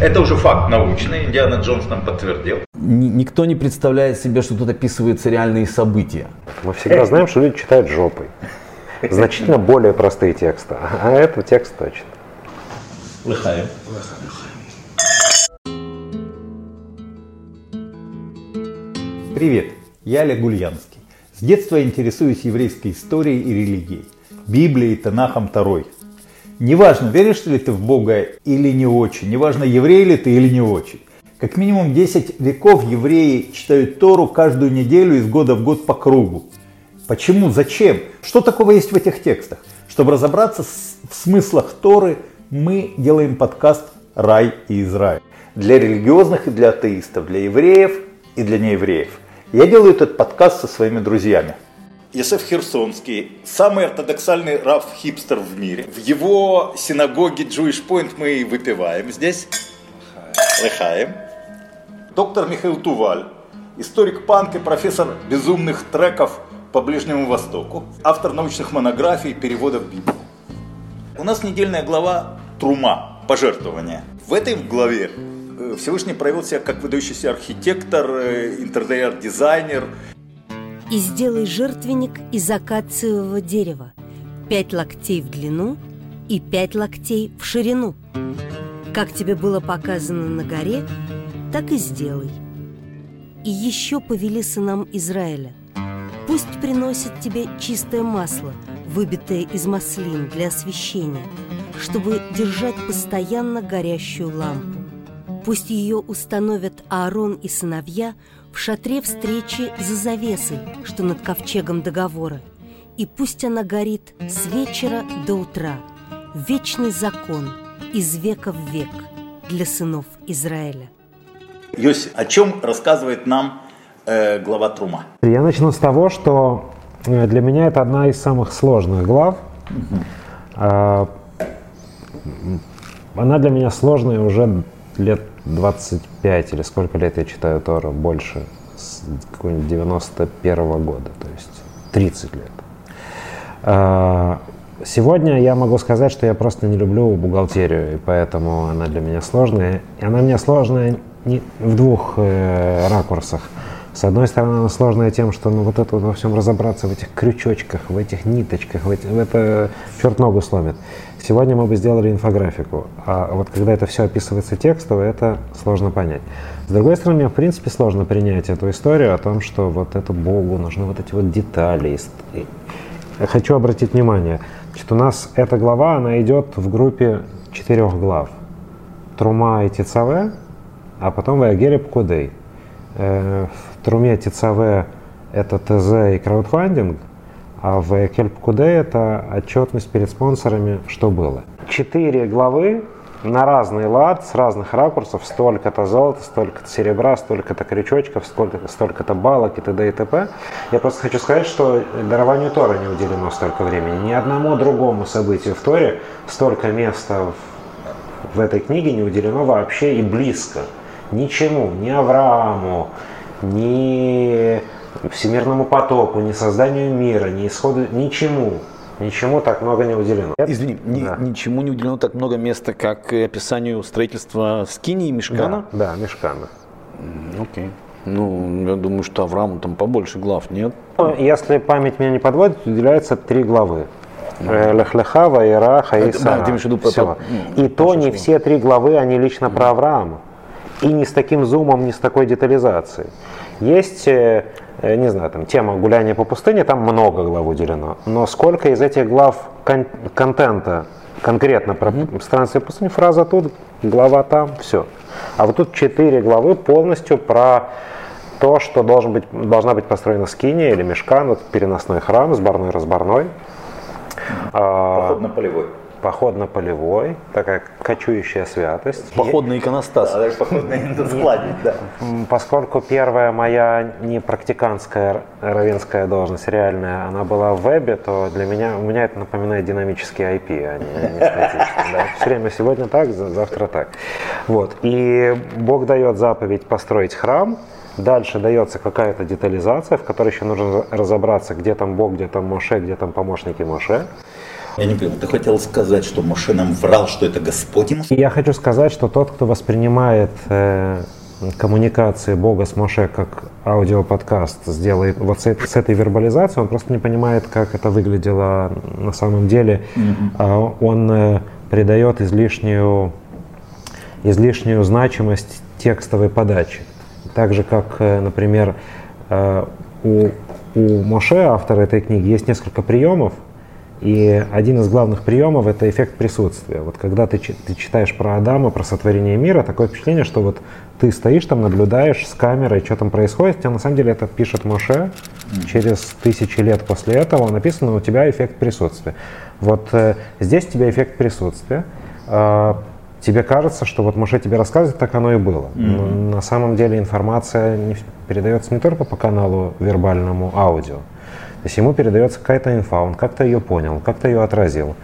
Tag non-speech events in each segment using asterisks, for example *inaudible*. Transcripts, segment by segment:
Это уже факт научный, Индиана Джонс нам подтвердил. Никто не представляет себе, что тут описываются реальные события. Мы всегда знаем, что люди читают жопой. Значительно более простые тексты. А это текст точно. Лыхаем. Привет, я Олег Гульянский. С детства я интересуюсь еврейской историей и религией. Библией, Танахом, Тарой – Неважно, веришь ли ты в Бога или не очень, неважно, еврей ли ты или не очень. Как минимум 10 веков евреи читают Тору каждую неделю из года в год по кругу. Почему? Зачем? Что такого есть в этих текстах? Чтобы разобраться в смыслах Торы, мы делаем подкаст «Рай и Израиль». Для религиозных и для атеистов, для евреев и для неевреев. Я делаю этот подкаст со своими друзьями – Есеф Херсонский, самый ортодоксальный рав-хипстер в мире. В его синагоге Jewish Point мы выпиваем здесь. Лыхаем. Доктор Михаил Туваль, историк панк и профессор безумных треков по Ближнему Востоку, автор научных монографий, переводов Библии. У нас недельная глава «Трума. Пожертвования». В этой главе э, Всевышний проявил себя как выдающийся архитектор, э, интерьер-дизайнер, и сделай жертвенник из акациевого дерева, пять локтей в длину и пять локтей в ширину. Как тебе было показано на горе, так и сделай. И еще повели сынам Израиля. Пусть приносят тебе чистое масло, выбитое из маслин для освещения, чтобы держать постоянно горящую лампу. Пусть ее установят Аарон и сыновья – в шатре встречи за завесой, что над ковчегом договора. И пусть она горит с вечера до утра. Вечный закон из века в век для сынов Израиля. Йоси, о чем рассказывает нам э, глава Трума? Я начну с того, что э, для меня это одна из самых сложных глав. Угу. Она для меня сложная уже лет 25 или сколько лет я читаю Тору, больше, с какого-нибудь 91 -го года, то есть 30 лет. А, сегодня я могу сказать, что я просто не люблю бухгалтерию, и поэтому она для меня сложная. И она мне сложная не, в двух э, ракурсах. С одной стороны, она сложная тем, что ну, вот это вот во всем разобраться в этих крючочках, в этих ниточках, в, эти, в это черт ногу сломит. Сегодня мы бы сделали инфографику, а вот когда это все описывается текстово, это сложно понять. С другой стороны, мне в принципе сложно принять эту историю о том, что вот это Богу нужны вот эти вот детали. Хочу обратить внимание, что у нас эта глава, она идет в группе четырех глав. Трума и Тицаве, а потом Ваягереб Кудей. Э, в Труме Тицаве это ТЗ и краудфандинг, а в Кельп-Куде это отчетность перед спонсорами, что было. Четыре главы на разный лад, с разных ракурсов, столько-то золота, столько-то серебра, столько-то крючочков, столько-то столько балок и т.д. и т.п. Я просто хочу сказать, что дарованию Тора не уделено столько времени. Ни одному другому событию в Торе столько места в, в этой книге не уделено вообще и близко. Ничему, ни Аврааму, ни всемирному потоку, ни созданию мира, ни исходу, ничему. Ничему так много не уделено. Извини, да. ни, ничему не уделено так много места, как описанию строительства Скини и Мешкана? Да, да Мешкана. Окей. Okay. Ну, я думаю, что Аврааму там побольше глав, нет? Ну, если память меня не подводит, уделяется три главы. Э, Лехлеха, Ваера, Хаиса. Да, ты имеешь в виду про... И то не все три главы, они лично про Авраама. И не с таким зумом, не с такой детализацией. Есть э, Э, не знаю, там тема гуляния по пустыне, там много глав уделено. Но сколько из этих глав кон- контента конкретно про mm-hmm. странствие пустыни, фраза тут, глава там, все. А вот тут четыре главы полностью про то, что должен быть, должна быть построена скиния или мешкан, вот переносной храм, сборной-разборной. Походно-полевой. Походно-полевой, такая кочующая святость. Походный иконостас. Да, походный складник, *laughs* да. Поскольку первая моя не практиканская равенская должность реальная, она была в вебе, то для меня, у меня это напоминает динамический IP, а не, не статичный. Да? Все время сегодня так, завтра так. Вот. И Бог дает заповедь построить храм, Дальше дается какая-то детализация, в которой еще нужно разобраться, где там Бог, где там Моше, где там помощники Моше. Я не понял, ты хотел сказать, что Моше нам врал, что это Господь ему? Я хочу сказать, что тот, кто воспринимает э, коммуникации Бога с Моше как аудиоподкаст, сделает вот с, этой- с этой вербализацией, он просто не понимает, как это выглядело на самом деле. А Он э, придает излишнюю, излишнюю значимость текстовой подачи. Так же, как, э, например, э, у, у Моше, автора этой книги, есть несколько приемов, и один из главных приемов – это эффект присутствия. Вот когда ты, ты читаешь про Адама, про сотворение мира, такое впечатление, что вот ты стоишь там, наблюдаешь с камерой, что там происходит, хотя на самом деле это пишет Моше через тысячи лет после этого, написано у тебя эффект присутствия. Вот э, здесь у тебя эффект присутствия. А, тебе кажется, что вот Моше тебе рассказывает, так оно и было. Но на самом деле информация не передается не только по каналу вербальному аудио. То есть ему передается какая-то инфа, он как-то ее понял, как-то ее отразил.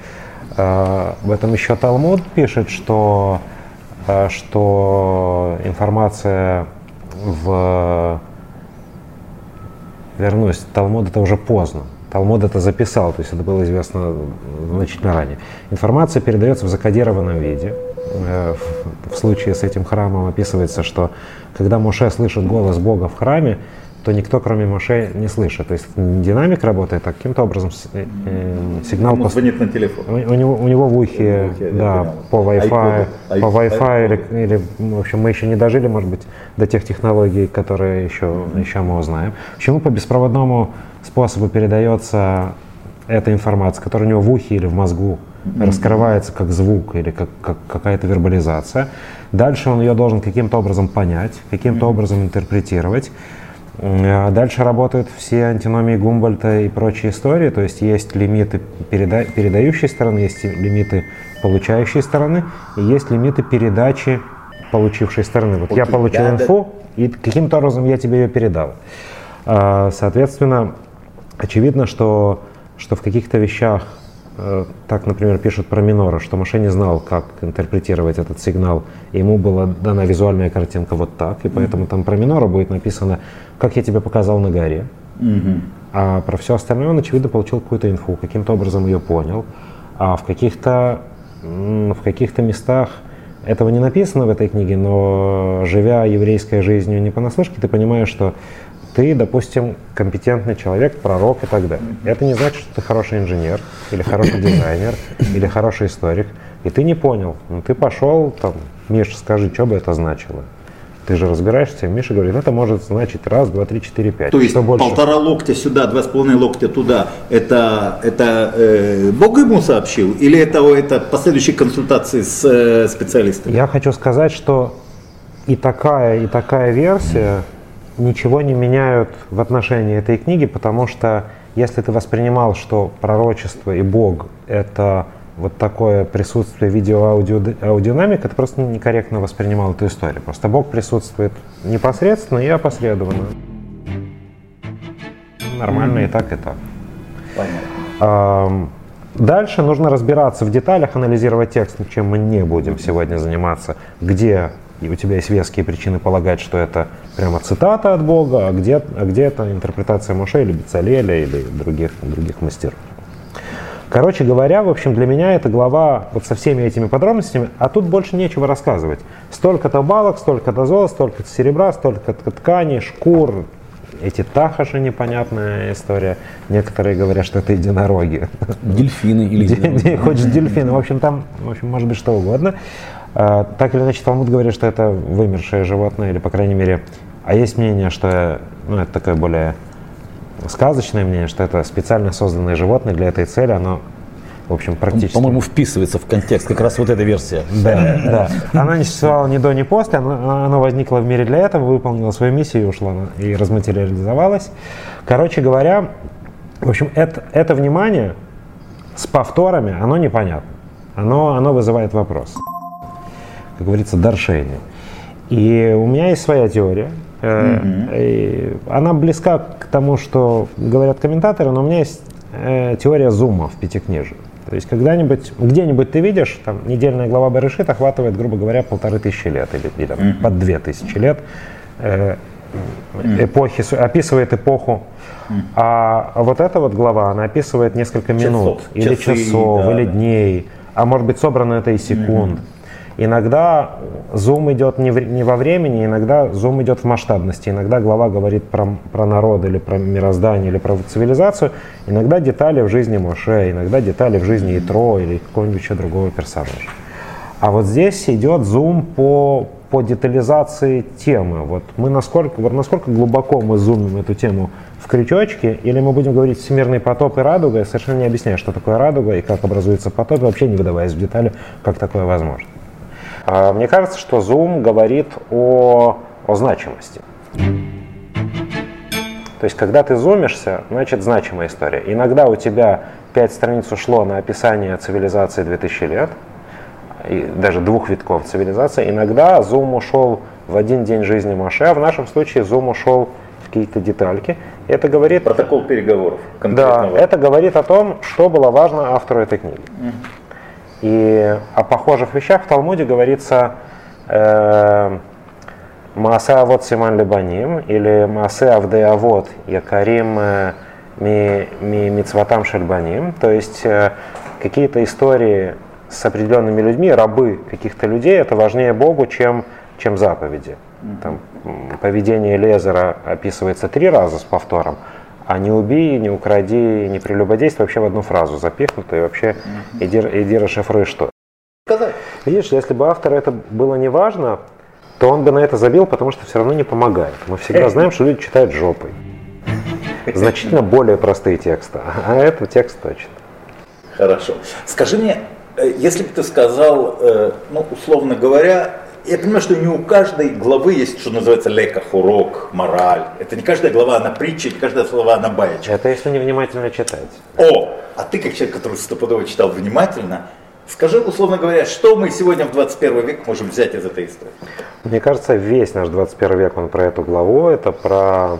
А, В этом еще Талмуд пишет, что, а, что информация в... Вернусь, Талмуд это уже поздно. Талмуд это записал, то есть это было известно значительно ранее. Информация передается в закодированном виде. Э, В, случае с этим храмом описывается, что когда Моше слышит голос Бога в храме, то никто, кроме Моше, не слышит. То есть динамик работает, а каким-то образом э, э, сигнал пос- звонит на телефон. у, него, у него в ухе, В ухе, да, по Wi-Fi, iPod, по Wi-Fi или, или, в общем, мы еще не дожили, может быть, до тех технологий, которые еще, еще мы узнаем. Почему по беспроводному способу передается эта информация, которая у него в ухе или в мозгу раскрывается как звук или как, как какая-то вербализация. Дальше он ее должен каким-то образом понять, каким-то образом интерпретировать. М, а Дальше работают все антиномии Гумбольта и прочие истории, то есть есть лимиты переда- передающей стороны, есть лимиты получающей стороны, и есть лимиты передачи получившей стороны. Вот я Окей, получил да, да. инфу, и каким-то образом я тебе ее передал. А, Соответственно, очевидно, что, что в каких-то вещах, э, так, например, пишут про Минора, что Маше не знал, как интерпретировать этот сигнал, и ему была дана визуальная картинка вот так, и поэтому там про Минора будет написано, как я тебе показал на горе. А про все остальное он, очевидно, получил какую-то инфу, каким-то образом ее понял. А в каких-то, в каких-то местах этого не написано в этой книге, но живя еврейской жизнью не понаслышке, ты понимаешь, что ты, допустим, компетентный человек, пророк и так далее. Это не значит, что ты хороший инженер, или хороший дизайнер, или хороший историк. И ты не понял. Ну, ты пошел, там, Миш, скажи, что бы это значило? Ты же разбираешься, Миша говорит, это может значить раз, два, три, четыре, пять. То есть Что больше? полтора локтя сюда, два с половиной локтя туда, это, это э, Бог ему сообщил? Или это, это последующие консультации с э, специалистами? Я хочу сказать, что и такая, и такая версия ничего не меняют в отношении этой книги, потому что если ты воспринимал, что пророчество и Бог — это вот такое присутствие видео-аудиодинамик, это просто некорректно воспринимал эту историю. Просто Бог присутствует непосредственно и опосредованно. Нормально и так, и так. Понятно. Дальше нужно разбираться в деталях, анализировать текст, чем мы не будем сегодня заниматься, где и у тебя есть веские причины полагать, что это прямо цитата от Бога, а где, а где это интерпретация Моше или Бецалеля или других, других мастеров. Короче говоря, в общем, для меня эта глава вот со всеми этими подробностями, а тут больше нечего рассказывать. Столько-то балок, столько-то золота, столько-то серебра, столько-то тканей, шкур, эти тахаши непонятная история. Некоторые говорят, что это единороги. Дельфины или... *laughs* Хочешь дельфины. В общем, там, в общем, может быть что угодно. А, Так или иначе, Талмуд говорит, что это вымершее животное, или, по крайней мере, а есть мнение, что, ну, это такое более сказочное мнение, что это специально созданное животное для этой цели, оно, в общем, практически... По-моему, вписывается в контекст как раз вот эта версия. Да, да. Она не существовала ни до, ни после, оно, оно возникло в мире для этого, выполнило свою миссию и ушло, на- и разматериализовалось. Короче говоря, в общем, это, это внимание с повторами, оно непонятно. Оно, оно вызывает вопрос. Как говорится, даршение. И у меня есть своя теория. И Она близка к тому, что говорят комментаторы, но у меня есть э, теория зума в пятикнижии. То есть когда-нибудь, где-нибудь ты видишь, там недельная глава Барышит охватывает, грубо говоря, полторы тысячи лет или, или там, под две тысячи лет. Э, эпохи, описывает эпоху. А вот эта вот глава, она описывает несколько минут, Часов. или Часы, часов, да, или да. дней, а может быть собрано это из секунд. Иногда зум идет не, в- не во времени, иногда зум идет в масштабности. Иногда глава говорит про, про народ или про мироздание или про цивилизацию. Иногда детали в жизни Моше, иногда детали в жизни Итро или какого-нибудь еще другого персонажа. А вот здесь идет зум по, по детализации темы. Вот мы насколько, вот насколько глубоко мы зумим эту тему в крючочке, или мы будем говорить всемирный потоп и радуга, и совершенно не объясняя, что такое радуга и как образуется потоп, вообще не выдаваясь в детали, как такое возможно. А, Мне кажется, что зум говорит о, о значимости. То есть, когда ты зумишься, значит значимая история. Иногда у тебя пять страниц ушло на описание цивилизации 2000 лет, и даже двух витков цивилизации. Иногда зум ушел в один день жизни Моше, а в нашем случае зум ушел в какие-то детальки. Это говорит... Протокол переговоров Да, конкретного. это говорит о том, что было важно автору этой книги. И о похожих вещах в Талмуде говорится э, Маасе Авот Симан Лебаним или Маасе Авде Авот Якарим э, ми, ми Мицватам Шельбаним. То есть э, какие-то истории с определенными людьми, рабы каких-то людей, это важнее Богу, чем, чем заповеди. Там, поведение Лезера описывается три раза с повтором, а не убей, не укради, не прелюбодействуй вообще в одну фразу запихнуто, и вообще иди, иди расшифруй что. Видишь, если бы автору это было не важно, то он бы на это забил, потому что все равно не помогает. Мы всегда знаем, что люди читают жопой. Значительно более простые тексты, а это текст точно. Хорошо. Скажи мне, э, если бы ты сказал, э, ну, условно говоря, я понимаю, что не у каждой главы есть, что называется, леках, урок, мораль. Это не каждая глава, она притча, не каждая глава, она баечка. Это если невнимательно читать. О, а ты, как человек, который стопудово читал внимательно, скажи, условно говоря, что мы сегодня в 21 век можем взять из этой истории? Мне кажется, весь наш 21 век, он про эту главу, это про,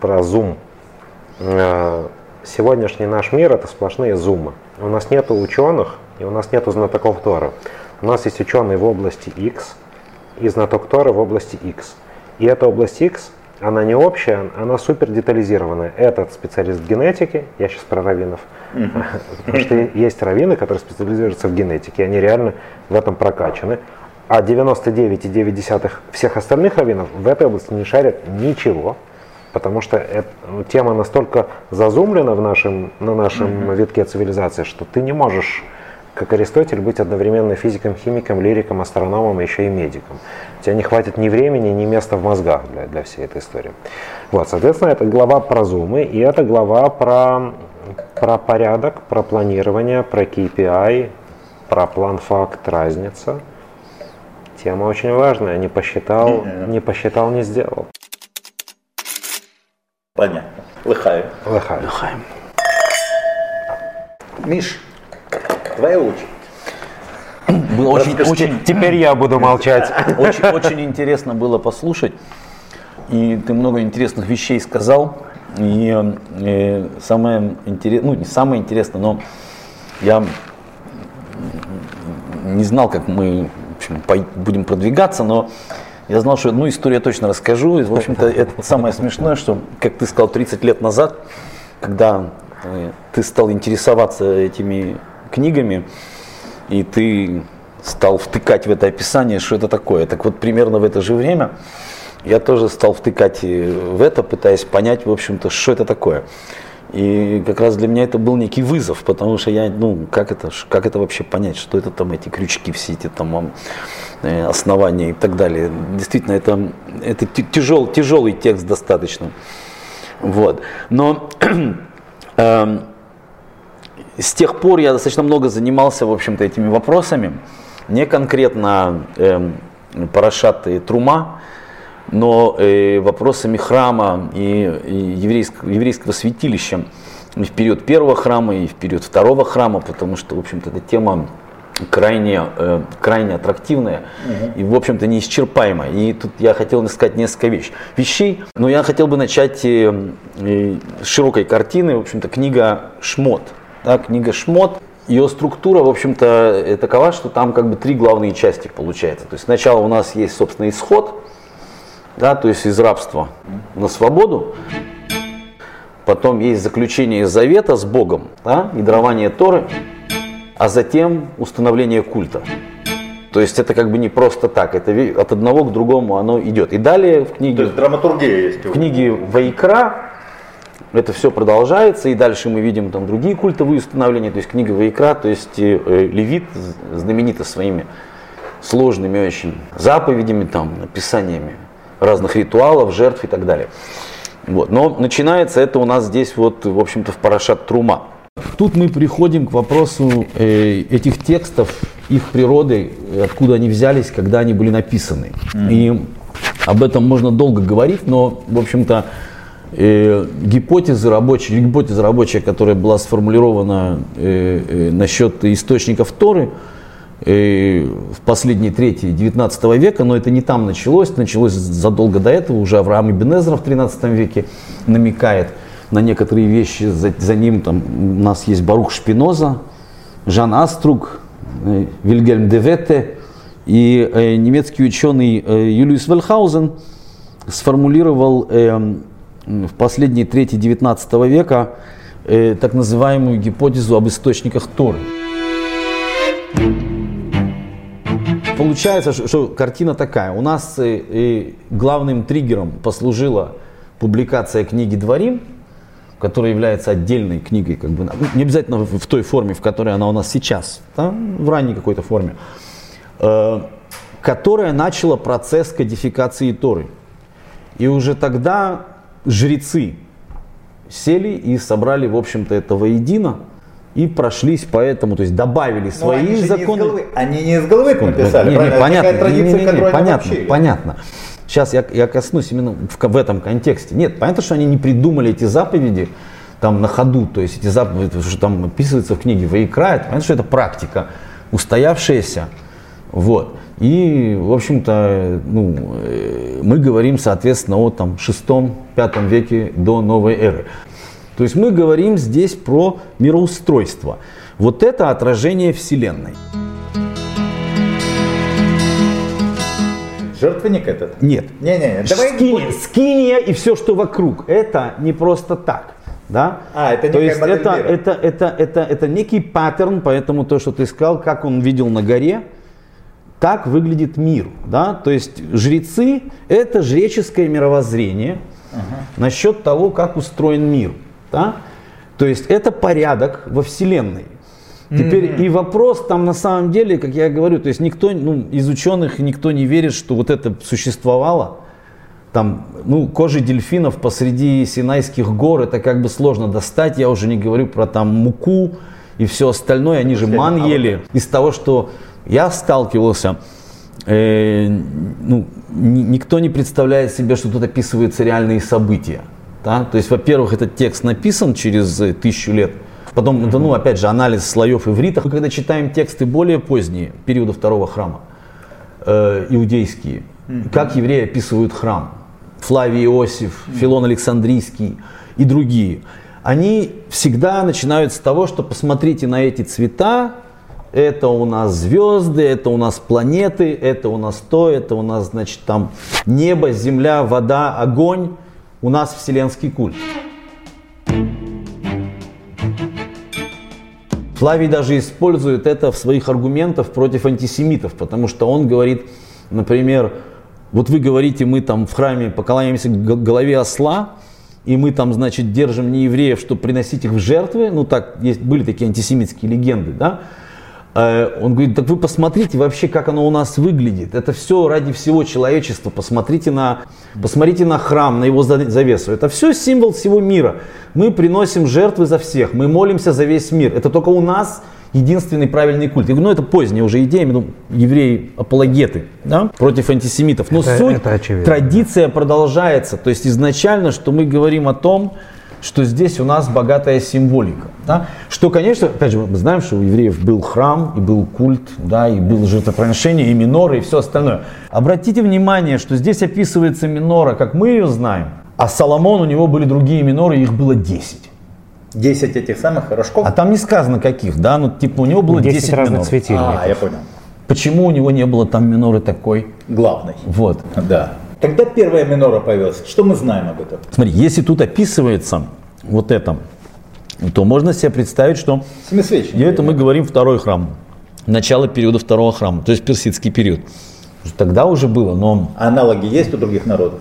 про зум. Э, Сегодняшний наш мир – это сплошные зумы. У нас нет ученых, и у нас нет знатоков Тора. У нас есть ученые в области X и знаток Тора в области X. И эта область X, она не общая, она супер детализированная. Этот специалист в генетике, я сейчас про раввинов, потому что есть раввины, которые специализируются в генетике, они реально в этом прокачаны. А 99,9 всех остальных раввинов в этой области не шарят ничего, потому что эта ну, тема настолько зазумлена в нашем, на нашем витке цивилизации, что ты не можешь, как Аристотель, быть одновременно физиком, химиком, лириком, астрономом и еще и медиком. У тебя не хватит ни времени, ни места в мозгах для, для всей этой истории. Вот, соответственно, это глава про зумы, и это глава про, про порядок, про планирование, про KPI, про план-факт, разница. Тема очень важная. Не посчитал, не посчитал, не сделал. Понятно. Лыхаю. Лыхаю. Миш, твоя очередь. Было очень, очень, Теперь я буду молчать. *laughs* очень, очень интересно было послушать. И ты много интересных вещей сказал. И э, самое интересное, ну не самое интересное, но я не знал, как мы общем, будем продвигаться, но я знал, что одну историю я точно расскажу. И, в общем-то, *laughs* это самое смешное, что, как ты сказал, 30 лет назад, когда э, ты стал интересоваться этими книгами, и ты стал втыкать в это описание, что это такое. Так вот, примерно в это же время я тоже стал втыкать в это, пытаясь понять, в общем-то, что это такое. И как раз для меня это был некий вызов, потому что я, ну, как это, как это вообще понять, что это там эти крючки, все эти там ам, э, основания и так далее. Действительно, это, это тяжел, тяжелый текст достаточно. Вот. Но *clears throat* с тех пор я достаточно много занимался, в общем-то, этими вопросами. Не конкретно эм, Парашат и Трума, но э, вопросами храма и, и еврейского, еврейского святилища и в период первого храма, и в период второго храма, потому что, в общем-то, эта тема крайне, э, крайне аттрактивная и, в общем-то, неисчерпаемая. И тут я хотел сказать несколько вещей. вещей, но я хотел бы начать э, э, с широкой картины, в общем-то, книга «Шмот». Да, книга «Шмот», ее структура, в общем-то, э, такова, что там как бы три главные части получается. То есть сначала у нас есть, собственно, исход, да, то есть из рабства на свободу. Потом есть заключение завета с Богом да, и дарование Торы, а затем установление культа. То есть это как бы не просто так, это от одного к другому оно идет. И далее в книге, То есть драматургия есть. в книге Вайкра это все продолжается, и дальше мы видим там другие культовые установления, то есть книга Вайкра, то есть э, Левит знаменита своими сложными очень заповедями, там, описаниями разных ритуалов, жертв и так далее. Вот. Но начинается это у нас здесь вот, в общем-то, в Парашат Трума. Тут мы приходим к вопросу э, этих текстов, их природы, откуда они взялись, когда они были написаны. Mm. И об этом можно долго говорить, но, в общем-то, э, гипотеза рабочая, гипотеза рабочая, которая была сформулирована э, э, насчет источников Торы, э, в последней трети 19 века, но это не там началось, началось задолго до этого, уже Авраам Ибн Эзра в 13 веке намекает на некоторые вещи, за, за ним там у нас есть Барух Шпиноза, Жан Аструк, э, Вильгельм Деветте и э, немецкий ученый э, Юлиус Вельхаузен сформулировал э, в последней трети 19 века э, так называемую гипотезу об источниках Торы. Получается, что, что картина такая. У нас э, э, главным триггером послужила публикация книги «Дворим», которая является отдельной книгой, как бы, ну, не обязательно в, в той форме, в которой она у нас сейчас, да, в ранней какой-то форме, э, которая начала процесс кодификации Торы. И уже тогда жрецы сели и собрали, в общем-то, это воедино и прошлись по этому, то есть добавили Но свои они законы. Не они не из головы это написали, не, не, понятно, традиция, не, не, не, не, понятно, понятно. Сейчас я, я коснусь именно в, в этом контексте. Нет, понятно, что они не придумали эти заповеди там на ходу, то есть эти заповеди, что там описывается в книге Ваикра, это, понятно, что это практика, устоявшаяся, вот. И, в общем-то, ну, э, мы говорим, соответственно, о там, 6-5 веке до новой эры. То есть мы говорим здесь про мироустройство. Вот это отражение Вселенной. Жертвенник этот? Нет. Не-не, давай скиния, скиния и все, что вокруг. Это не просто так. Да? А, это то есть это, это, это, это, это некий паттерн, поэтому то, что ты сказал, как он видел на горе, так выглядит мир. Да? То есть жрецы – это жреческое мировоззрение uh-huh. насчет того, как устроен мир. Да? То есть это порядок во Вселенной. Теперь mm-hmm. и вопрос там на самом деле, как я говорю, то есть никто ну, из ученых никто не верит, что вот это существовало. Там, ну, кожи дельфинов посреди Синайских гор, это как бы сложно достать. Я уже не говорю про там муку и все остальное. Они же ман ели. Из того, что я сталкивался, э, ну, никто не представляет себе, что тут описываются реальные события. Да? То есть, во-первых, этот текст написан через э, тысячу лет. Потом, это, ну, опять же, анализ слоев иврита. Мы когда читаем тексты более поздние, периода второго храма, э, иудейские, mm-hmm. как евреи описывают храм, Флавий Иосиф, mm-hmm. Филон Александрийский и другие, они всегда начинают с того, что посмотрите на эти цвета, это у нас звезды, это у нас планеты, это у нас то, это у нас, значит, там небо, земля, вода, огонь. У нас вселенский культ. Флавий даже использует это в своих аргументах против антисемитов, потому что он говорит, например, вот вы говорите, мы там в храме поклоняемся голове осла, и мы там, значит, держим не евреев, чтобы приносить их в жертвы, ну так, есть, были такие антисемитские легенды, да, он говорит, так вы посмотрите вообще, как оно у нас выглядит. Это все ради всего человечества. Посмотрите на, посмотрите на храм, на его завесу. Это все символ всего мира. Мы приносим жертвы за всех, мы молимся за весь мир. Это только у нас единственный правильный культ. Я говорю, ну это поздняя уже идея, ну, евреи-апологеты да, против антисемитов. Но это, суть, это традиция продолжается. То есть изначально, что мы говорим о том, что здесь у нас богатая символика. Да? Что, конечно, опять же, мы знаем, что у евреев был храм, и был культ, да, и было жертвоприношение, и миноры, и все остальное. Обратите внимание, что здесь описывается минора, как мы ее знаем, а Соломон, у него были другие миноры, их было 10. 10 этих самых рожков? А там не сказано каких, да, ну типа у него было 10, 10 разных светильников. А, я понял. Почему у него не было там миноры такой? Главной. Вот. Да. Когда первая минора появилась? Что мы знаем об этом? Смотри, если тут описывается вот это, то можно себе представить, что Семисвечник. и это мы говорим второй храм, начало периода второго храма, то есть персидский период. Тогда уже было, но Аналоги есть у других народов?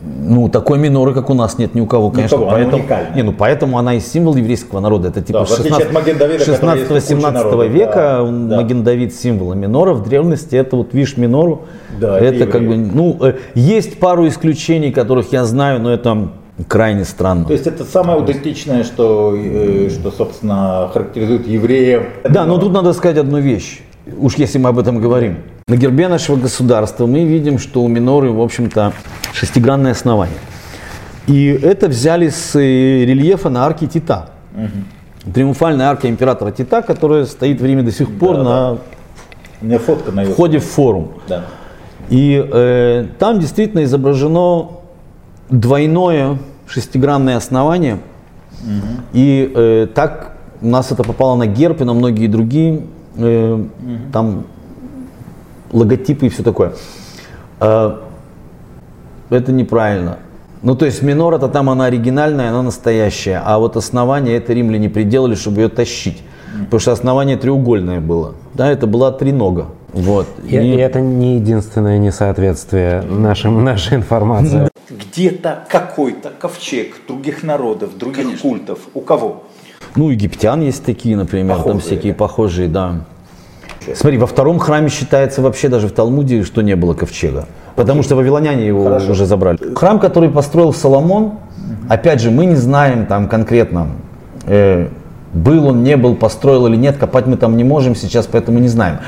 Ну, такой миноры, как у нас, нет ни у кого, конечно. кого, она поэтому, не, ну, поэтому она и символ еврейского народа. Это типа Да, в отличие от Маген-Давида, который есть у кучи 16-17 народов, века да. Маген Давид символа минора. В древности это вот виш минору. Да, это как бы, ну, э, есть пару исключений, которых я знаю, но это крайне странно. То есть это самое аутентичное, что, э, что собственно, характеризует евреев. Да, но тут надо сказать одну вещь. Уж если мы об этом говорим. На гербе нашего государства мы видим, что у миноры, в общем-то, шестигранное основание. И это взяли с э, рельефа на арке Тита. Триумфальная арка императора Тита, которая стоит в Риме до сих пор Да, на У меня фотка на входе в форум. Да. И э, там действительно изображено двойное шестигранное основание. И э, так у нас это попало на герб и на многие другие э, там логотипы и все такое. Э, это неправильно. Ну, то есть минора-то там она оригинальная, она настоящая, а вот основание это римляне приделали, чтобы ее тащить. Потому что основание треугольное было. Да, это была тренога. Вот. И, и это не единственное несоответствие нашим, нашей информации. Где-то какой-то ковчег других народов, других культов. У кого? Ну, египтян есть такие, например, там Похожие, всякие да? похожие, да. Смотри, во втором храме считается вообще даже в Талмуде, что не было ковчега. Потому что вавилоняне его Хорошо. уже забрали. Храм, который построил Соломон, опять же, мы не знаем там конкретно, э, был он, не был, построил или нет, копать мы там не можем сейчас, поэтому не знаем.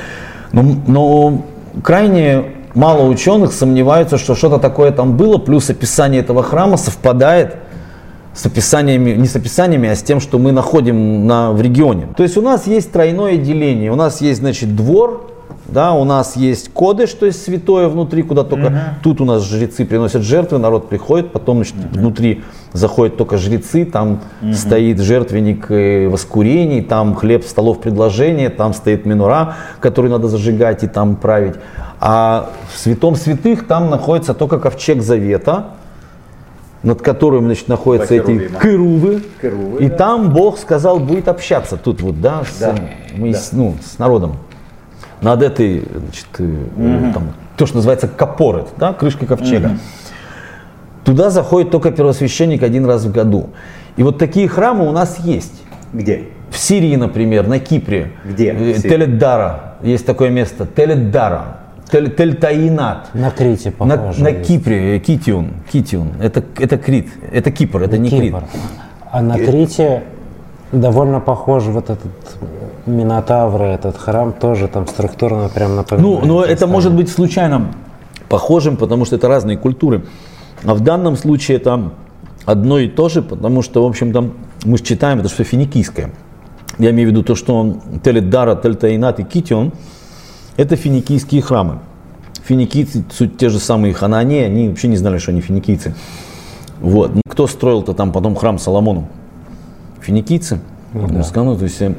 Но, но крайне мало ученых сомневаются, что что-то такое там было, плюс описание этого храма совпадает с описаниями, не с описаниями, а с тем, что мы находим на, в регионе. То есть у нас есть тройное деление. У нас есть, значит, двор, да, у нас есть коды, что есть святое внутри, куда только тут у нас жрецы приносят жертвы, народ приходит, потом значит, внутри заходят только жрецы, там стоит жертвенник э, воскурений, там хлеб, столов, предложения, там стоит минура, которую надо зажигать и там править. А в святом святых там находится только ковчег завета, над которым значит, находятся эти кырувы. Керувы, И да. там Бог сказал, будет общаться тут вот, да, с, Да, мы да. с- ну, с народом. Над этой, значит, э, там, то, что называется капорет, да, крышкой ковчега. Туда заходит только первосвященник один раз в году. И вот такие храмы у нас есть. Где? В Сирии, например, на Кипре. Где? Э? Теледдара. Есть такое место. Теледдара. Тель, Тельтаинат. На Крите На, похоже. на есть. Кипре, э, Китиун, Китиун, это, это Крит, это Кипр, это не Крит. Кипр. А на Крите довольно похож вот этот Минотавр, этот храм тоже там структурно прям напоминает. Ну, но это местами. может быть случайно похожим, потому что это разные культуры. А в данном случае это одно и то же, потому что, в общем-то, мы же читаем, это что финикийское. Я имею в виду то, что Теледара, Тельтаинат и Китион – это финикийские храмы. Финикийцы, суть те же самые хананеи, они вообще не знали, что они финикийцы. Вот. Ну, Кто строил-то там потом храм Соломону? Финикийцы. Ну, сказано, то есть, э,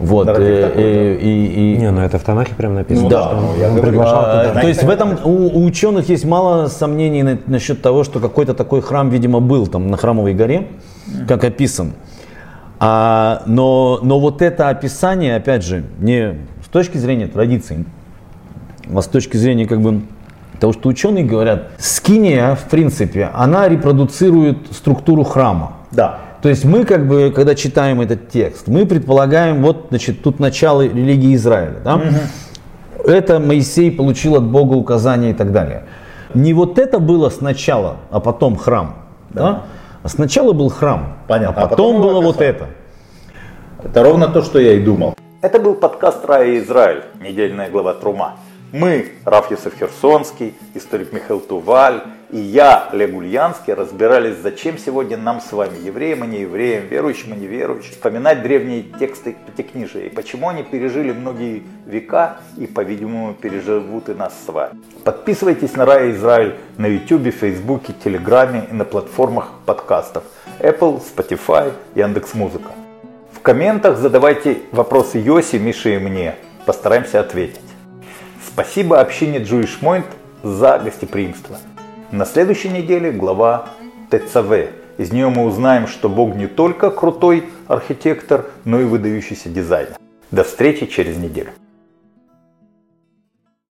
вот, э, такой, э, и, и- Не, ну это в Танахе прям написано, Ну да, что он, ну, я он приглашал а, туда. то есть в этом у, у ученых есть мало сомнений на- насчет того, что какой-то такой храм, видимо, был там на Храмовой горе, как описан. А, но, но вот это описание, опять же, не с точки зрения традиций, а с точки зрения как бы того, что ученые говорят, скиния, в принципе, она репродуцирует структуру храма. Да. То есть мы как бы, когда читаем этот текст, мы предполагаем, вот, значит, тут начало религии Израиля, да? Это Моисей получил от Бога указания и так далее. Не вот это было сначала, а потом храм, да? А сначала был храм, Понятно. а А потом, потом было вот это. Это ровно то, что я и думал. Это был подкаст «Рая и Израиль», недельная глава Трума. Мы, Раф Юсеф Херсонский, историк Михаил Туваль и я, Олег Ульянский, разбирались, зачем сегодня нам с вами, евреям и неевреям, верующим и неверующим, вспоминать древние тексты Пятикнижия, и почему они пережили многие века и, по-видимому, переживут и нас с вами. Подписывайтесь на Рая и Израиль на YouTube, Фейсбуке, Телеграме и на платформах подкастов Apple, Spotify, Яндекс.Музыка. В комментах задавайте вопросы Йоси, Мише и мне. Постараемся ответить. Спасибо общине Jewish Point за гостеприимство. На следующей неделе глава ТЦВ. Из нее мы узнаем, что Бог не только крутой архитектор, но и выдающийся дизайнер. До встречи через неделю.